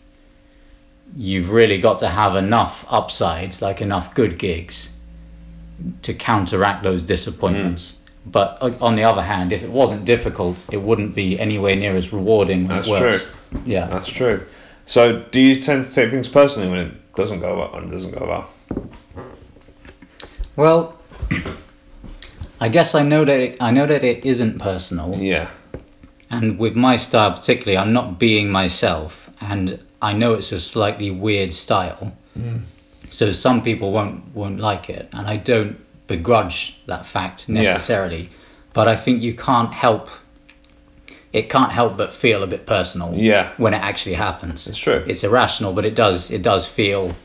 [SPEAKER 2] you've really got to have enough upsides, like enough good gigs, to counteract those disappointments.
[SPEAKER 1] Mm.
[SPEAKER 2] But uh, on the other hand, if it wasn't difficult, it wouldn't be anywhere near as rewarding
[SPEAKER 1] That's
[SPEAKER 2] works.
[SPEAKER 1] true.
[SPEAKER 2] Yeah.
[SPEAKER 1] that's true. So, do you tend to take things personally when it doesn't go well? When it doesn't go well?
[SPEAKER 2] Well, I guess I know that it, I know that it isn't personal.
[SPEAKER 1] Yeah,
[SPEAKER 2] And with my style particularly, I'm not being myself, and I know it's a slightly weird style. Mm. So some people won't won't like it, and I don't begrudge that fact
[SPEAKER 1] Yeah.
[SPEAKER 2] necessarily. But I think you can't help. It can't help but feel a bit personal.
[SPEAKER 1] Yeah.
[SPEAKER 2] When it actually happens.
[SPEAKER 1] It's true.
[SPEAKER 2] It's irrational, but it does it does feel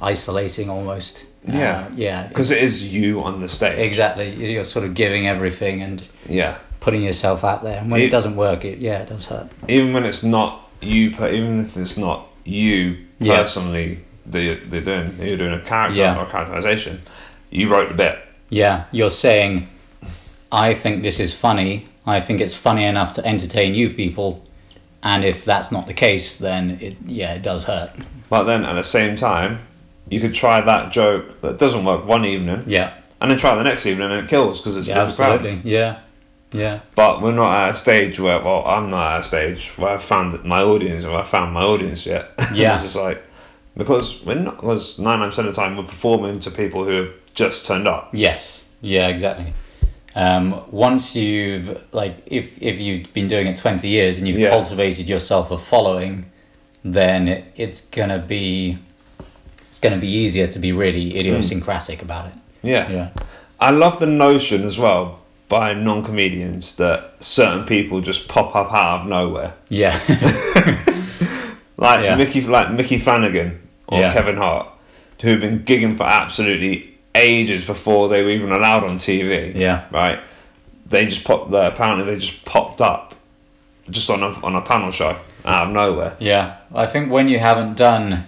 [SPEAKER 2] isolating almost.
[SPEAKER 1] Yeah.
[SPEAKER 2] Uh, yeah.
[SPEAKER 1] because it is you on the stage.
[SPEAKER 2] Exactly. You're sort of giving everything and
[SPEAKER 1] Yeah.
[SPEAKER 2] putting yourself out there, and when it,
[SPEAKER 1] It-
[SPEAKER 2] doesn't work, it yeah, it does hurt.
[SPEAKER 1] even when it's not you, even if it's not you personally, that you're, they're doing, you're doing a character
[SPEAKER 2] Yeah.
[SPEAKER 1] or characterization. You wrote the bit.
[SPEAKER 2] Yeah, you're saying, I think this is funny. I think it's funny enough to entertain you people, and if that's not the case, then it yeah, it does hurt.
[SPEAKER 1] But then at the same time, you could try that joke that doesn't work one evening,
[SPEAKER 2] Yeah,
[SPEAKER 1] and then try the next evening and it kills because it's
[SPEAKER 2] yeah,
[SPEAKER 1] crowd.
[SPEAKER 2] absolutely. Yeah, yeah,
[SPEAKER 1] But we're not at a stage where, well, I'm not at a stage where I've found my audience or I found my audience yet. *laughs*
[SPEAKER 2] Yeah.
[SPEAKER 1] it's just like because we're not because nine percent of the time we're performing to people who just turned up.
[SPEAKER 2] yes, yeah, exactly. Um, once you've like if if you've been doing it 20 years and you've
[SPEAKER 1] Yeah.
[SPEAKER 2] cultivated yourself a following, then it, it's gonna be it's gonna be easier to be really idiosyncratic about it.
[SPEAKER 1] Yeah.
[SPEAKER 2] Yeah.
[SPEAKER 1] I love the notion as well by non comedians that certain people just pop up out of nowhere.
[SPEAKER 2] Yeah. *laughs*
[SPEAKER 1] Like
[SPEAKER 2] Yeah.
[SPEAKER 1] Micky like Micky Flanagan or
[SPEAKER 2] Yeah.
[SPEAKER 1] Kevin Hart, who've been gigging for absolutely ages before they were even allowed on TV.
[SPEAKER 2] Yeah.
[SPEAKER 1] Right? They just popped there apparently they just popped up just on a on a panel show out of nowhere.
[SPEAKER 2] Yeah, I think when you haven't done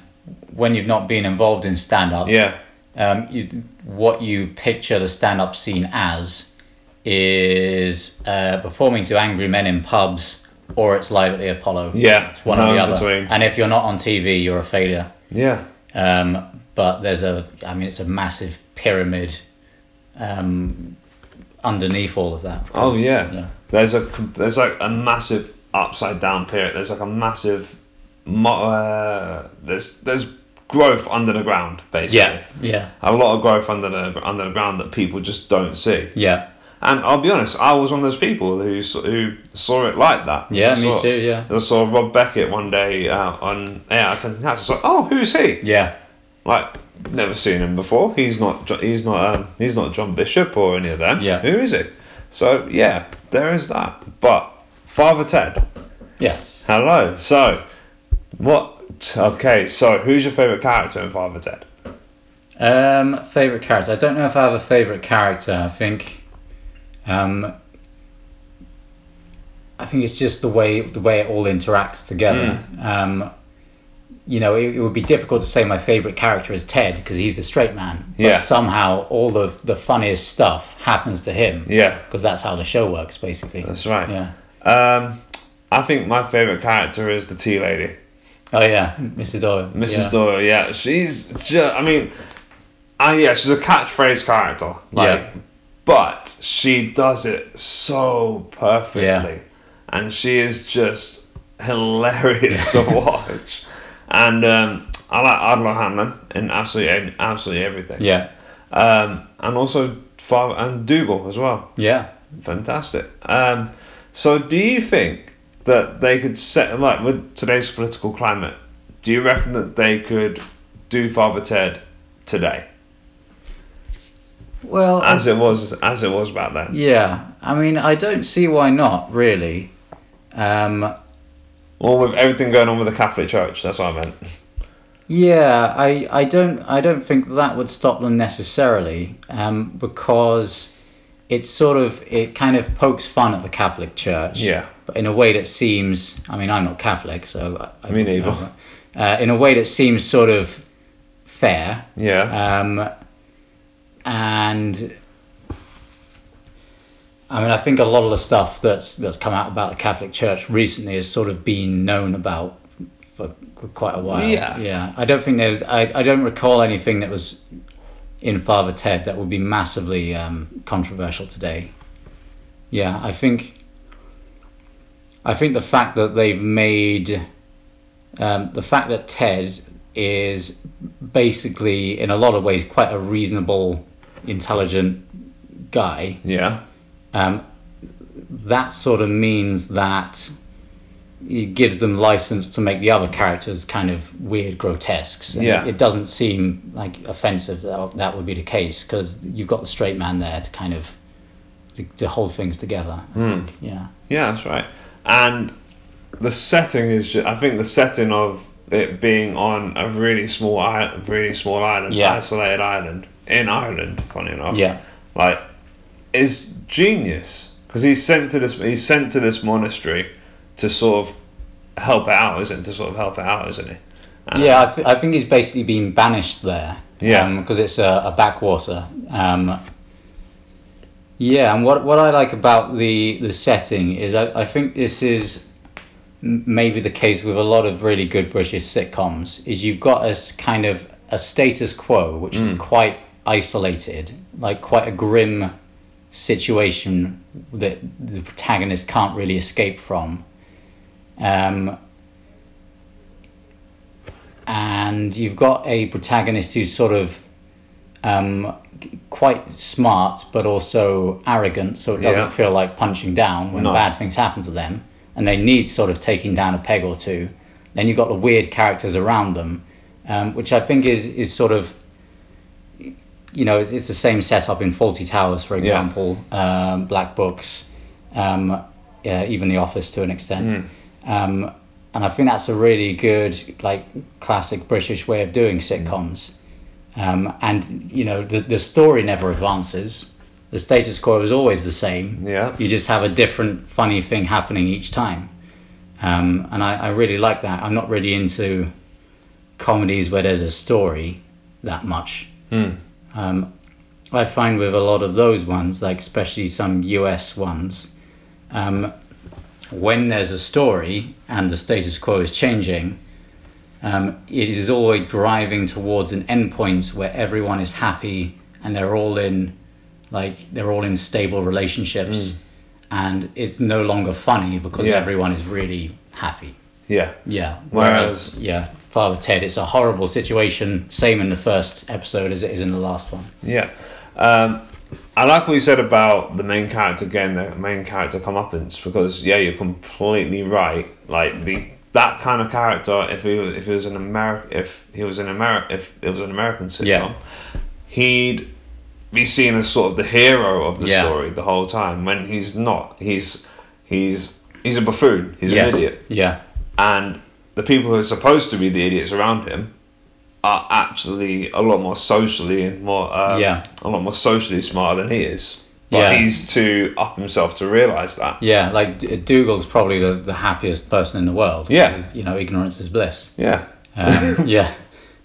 [SPEAKER 2] when you've not been involved in stand up,
[SPEAKER 1] Yeah.
[SPEAKER 2] um, you, what you picture the stand up scene as is uh, performing to angry men in pubs or it's live at the Apollo.
[SPEAKER 1] Yeah.
[SPEAKER 2] It's one
[SPEAKER 1] no
[SPEAKER 2] or the other.
[SPEAKER 1] between.
[SPEAKER 2] And if you're not on TV, you're a failure.
[SPEAKER 1] Yeah.
[SPEAKER 2] Um, but there's a, I mean, it's a massive pyramid um, underneath all of that.
[SPEAKER 1] Oh yeah.
[SPEAKER 2] Yeah.
[SPEAKER 1] There's a there's like a massive upside down period. There's like a massive uh, there's there's growth under the ground basically.
[SPEAKER 2] Yeah, yeah,
[SPEAKER 1] A lot of growth under the under the ground that people just don't see.
[SPEAKER 2] yeah,
[SPEAKER 1] And I'll be honest, I was one of those people who who saw it like that.
[SPEAKER 2] yeah.
[SPEAKER 1] I
[SPEAKER 2] Me
[SPEAKER 1] saw,
[SPEAKER 2] too. Yeah,
[SPEAKER 1] I saw Rob Beckett one day uh, on yeah, I was like, oh, who's he?
[SPEAKER 2] yeah,
[SPEAKER 1] Like, never seen him before. He's not. He's not. Um, he's not John Bishop or any of them.
[SPEAKER 2] Yeah.
[SPEAKER 1] Who is he? So yeah, there is that. But Father Ted.
[SPEAKER 2] yes.
[SPEAKER 1] Hello. So, what? Okay. So, who's your favorite character in Father Ted?
[SPEAKER 2] Um, favorite character. I don't know if I have a favorite character. I think, um, I think it's just the way the way it all interacts together. Um, you know, it, it would be difficult to say my favorite character is Ted because he's a straight man. But
[SPEAKER 1] Yeah.
[SPEAKER 2] somehow all the the funniest stuff happens to him.
[SPEAKER 1] Yeah.
[SPEAKER 2] Because that's how the show works, basically.
[SPEAKER 1] That's right.
[SPEAKER 2] Yeah.
[SPEAKER 1] Um, I think my favorite character is the tea lady,
[SPEAKER 2] Oh yeah, Mrs. Doyle.
[SPEAKER 1] Mrs.
[SPEAKER 2] Yeah.
[SPEAKER 1] Doyle. Yeah, she's just. I mean, uh, yeah, she's a catchphrase character. Like,
[SPEAKER 2] Yeah.
[SPEAKER 1] but she does it so perfectly,
[SPEAKER 2] Yeah.
[SPEAKER 1] and she is just hilarious to *laughs* watch. And um, I like Ardal O'Hanlon in absolutely absolutely everything.
[SPEAKER 2] Yeah.
[SPEAKER 1] Um, and also Father and Dougal as well.
[SPEAKER 2] Yeah.
[SPEAKER 1] Fantastic. Um, so do you think that they could set like with today's political climate? Do you reckon that they could do Father Ted today,
[SPEAKER 2] Well,
[SPEAKER 1] as it was as it was back then?
[SPEAKER 2] yeah. I mean, I don't see why not, really. Um,
[SPEAKER 1] Or with everything going on with the Catholic Church? That's what I meant.
[SPEAKER 2] Yeah, I, I don't I don't think that would stop them necessarily, um, because it's sort of it kind of pokes fun at the Catholic Church.
[SPEAKER 1] Yeah.
[SPEAKER 2] But in a way that seems, I mean, I'm not Catholic, so I, I
[SPEAKER 1] Me neither.
[SPEAKER 2] know, Uh, in a way that seems sort of fair.
[SPEAKER 1] Yeah.
[SPEAKER 2] Um, and I mean, I think a lot of the stuff that's that's come out about the Catholic Church recently has sort of been known about for, quite a while.
[SPEAKER 1] Yeah.
[SPEAKER 2] Yeah. I don't think there's. I, I don't recall anything that was in Father Ted that would be massively um, controversial today. Yeah, I think. I think the fact that they've made um, the fact that Ted is basically, in a lot of ways, quite a reasonable, intelligent guy.
[SPEAKER 1] yeah.
[SPEAKER 2] Um, that sort of means that it gives them license to make the other characters kind of weird, grotesques. And
[SPEAKER 1] Yeah.
[SPEAKER 2] It, doesn't seem like offensive that that would be the case because you've got the straight man there to kind of to, to hold things together. I
[SPEAKER 1] Hmm.
[SPEAKER 2] think. Yeah.
[SPEAKER 1] Yeah, that's right. And the setting is, ju- I think the setting of it being on a really small island, really small island,
[SPEAKER 2] Yeah.
[SPEAKER 1] isolated island in Ireland, funny enough.
[SPEAKER 2] Yeah.
[SPEAKER 1] Like, is genius because he's sent to this, he's sent to this monastery to sort of help out, isn't it? To sort of help it out, isn't he? And-
[SPEAKER 2] Yeah, I, th- I think he's basically been banished there.
[SPEAKER 1] Yeah.
[SPEAKER 2] Um, because it's a, a backwater. Um, yeah, and what what I like about the the setting is I, I think this is maybe the case with a lot of really good British sitcoms is you've got a kind of a status quo which is mm. quite isolated, like quite a grim situation that the protagonist can't really escape from. Um, and you've got a protagonist who's sort of um, quite smart but also arrogant, so it doesn't
[SPEAKER 1] Yeah.
[SPEAKER 2] feel like punching down when
[SPEAKER 1] No.
[SPEAKER 2] bad things happen to them, and they need sort of taking down a peg or two. Then you've got the weird characters around them, um, which I think is is sort of you know it's, it's the same setup in Fawlty Towers, for example, um, Black Books, um, yeah, even The Office to an extent. Um, and I think that's a really good, like, classic British way of doing sitcoms. Um, and you know, the the story never advances. The status quo is always the same.
[SPEAKER 1] Yeah.
[SPEAKER 2] You just have a different funny thing happening each time. Um, and I, I really like that. I'm not really into comedies where there's a story that much.
[SPEAKER 1] Hmm.
[SPEAKER 2] Um, I find with a lot of those ones, like especially some US ones, um, when there's a story and the status quo is changing, um, it is always driving towards an endpoint where everyone is happy and they're all in, like they're all in stable relationships, and it's no longer funny because
[SPEAKER 1] Yeah.
[SPEAKER 2] everyone is really happy.
[SPEAKER 1] Yeah.
[SPEAKER 2] Yeah.
[SPEAKER 1] Whereas-
[SPEAKER 2] Whereas, yeah, Father Ted, it's a horrible situation. Same in the first episode as it is in the last one.
[SPEAKER 1] Yeah. Um, I like what you said about the main character getting the main character comeuppance because yeah, you're completely right. Like the that kind of character, if he if he was an American, if he was an American, if it was an American sitcom,
[SPEAKER 2] Yeah.
[SPEAKER 1] he'd be seen as sort of the hero of the
[SPEAKER 2] Yeah.
[SPEAKER 1] story the whole time. When he's not, he's he's he's a buffoon. He's
[SPEAKER 2] yes.
[SPEAKER 1] an idiot,
[SPEAKER 2] Yeah.
[SPEAKER 1] and the people who are supposed to be the idiots around him are actually a lot more socially and more um,
[SPEAKER 2] Yeah.
[SPEAKER 1] a lot more socially smarter than he is. But
[SPEAKER 2] Yeah.
[SPEAKER 1] he's too up himself to realise that.
[SPEAKER 2] Yeah, like D- Dougal's probably the, the happiest person in the world.
[SPEAKER 1] Yeah.
[SPEAKER 2] because, you know, ignorance is bliss.
[SPEAKER 1] Yeah.
[SPEAKER 2] Um, *laughs* yeah.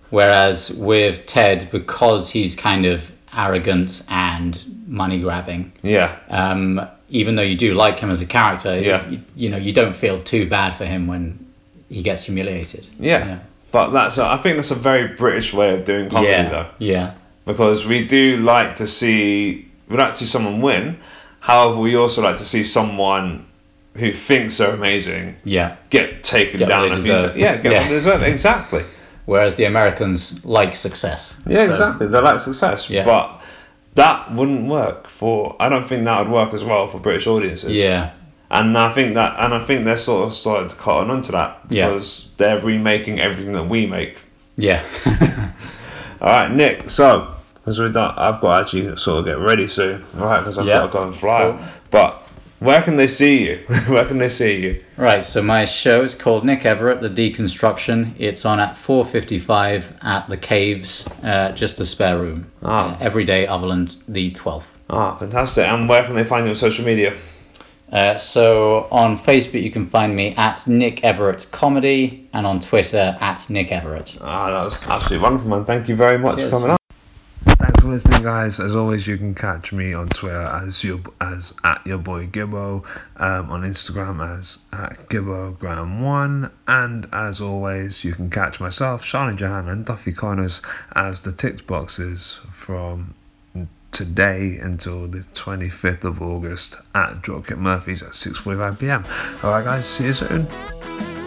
[SPEAKER 2] Whereas with Ted, because he's kind of arrogant and money grabbing,
[SPEAKER 1] Yeah.
[SPEAKER 2] um, even though you do like him as a character,
[SPEAKER 1] Yeah.
[SPEAKER 2] you, you know, you don't feel too bad for him when he gets humiliated.
[SPEAKER 1] Yeah. But that's a, I think that's a very British way of doing comedy
[SPEAKER 2] yeah.
[SPEAKER 1] though.
[SPEAKER 2] Yeah.
[SPEAKER 1] Because we do like to see we like to see someone win. However, we also like to see someone who thinks they're amazing
[SPEAKER 2] Yeah.
[SPEAKER 1] get taken
[SPEAKER 2] Get
[SPEAKER 1] down and yeah, get
[SPEAKER 2] Yeah.
[SPEAKER 1] what they deserve. Exactly. *laughs*
[SPEAKER 2] Whereas the Americans like success.
[SPEAKER 1] Yeah,
[SPEAKER 2] So-
[SPEAKER 1] exactly. They like success,
[SPEAKER 2] Yeah.
[SPEAKER 1] but that wouldn't work for. I don't think that would work as well for British audiences.
[SPEAKER 2] Yeah.
[SPEAKER 1] And I think that, and I think they're sort of starting to cut on to that
[SPEAKER 2] Yeah.
[SPEAKER 1] because they're remaking everything that we make.
[SPEAKER 2] Yeah. *laughs*
[SPEAKER 1] All right, Nick. So because we're done, I've got to actually sort of get ready soon. All right, because I've
[SPEAKER 2] Yeah.
[SPEAKER 1] got to go and fly.
[SPEAKER 2] Cool.
[SPEAKER 1] But where can they see you? *laughs* where can they see you?
[SPEAKER 2] Right, so my show is called Nick Everitt, The Deconstruction. It's on at 4.55 at The Caves, uh, just the spare room.
[SPEAKER 1] Ah.
[SPEAKER 2] Uh, every day other than the 12th.
[SPEAKER 1] Ah, fantastic. And where can they find you on social media?
[SPEAKER 2] Uh, so on Facebook you can find me at Nick Everitt Comedy and on Twitter at Nick Everitt.
[SPEAKER 1] Ah, that was absolutely wonderful, man. Thank you very much
[SPEAKER 2] Cheers.
[SPEAKER 1] for coming on. Thanks for listening, guys. As always, you can catch me on Twitter as your as at your boy Gibbo, um, on Instagram as at GibboGram1, and as always, you can catch myself, Charlie Jahan, and Duffy Connors as the tick boxes from today until the 25th of August at Dropkick Murphys at 6:45 p.m. All right, guys. See you soon.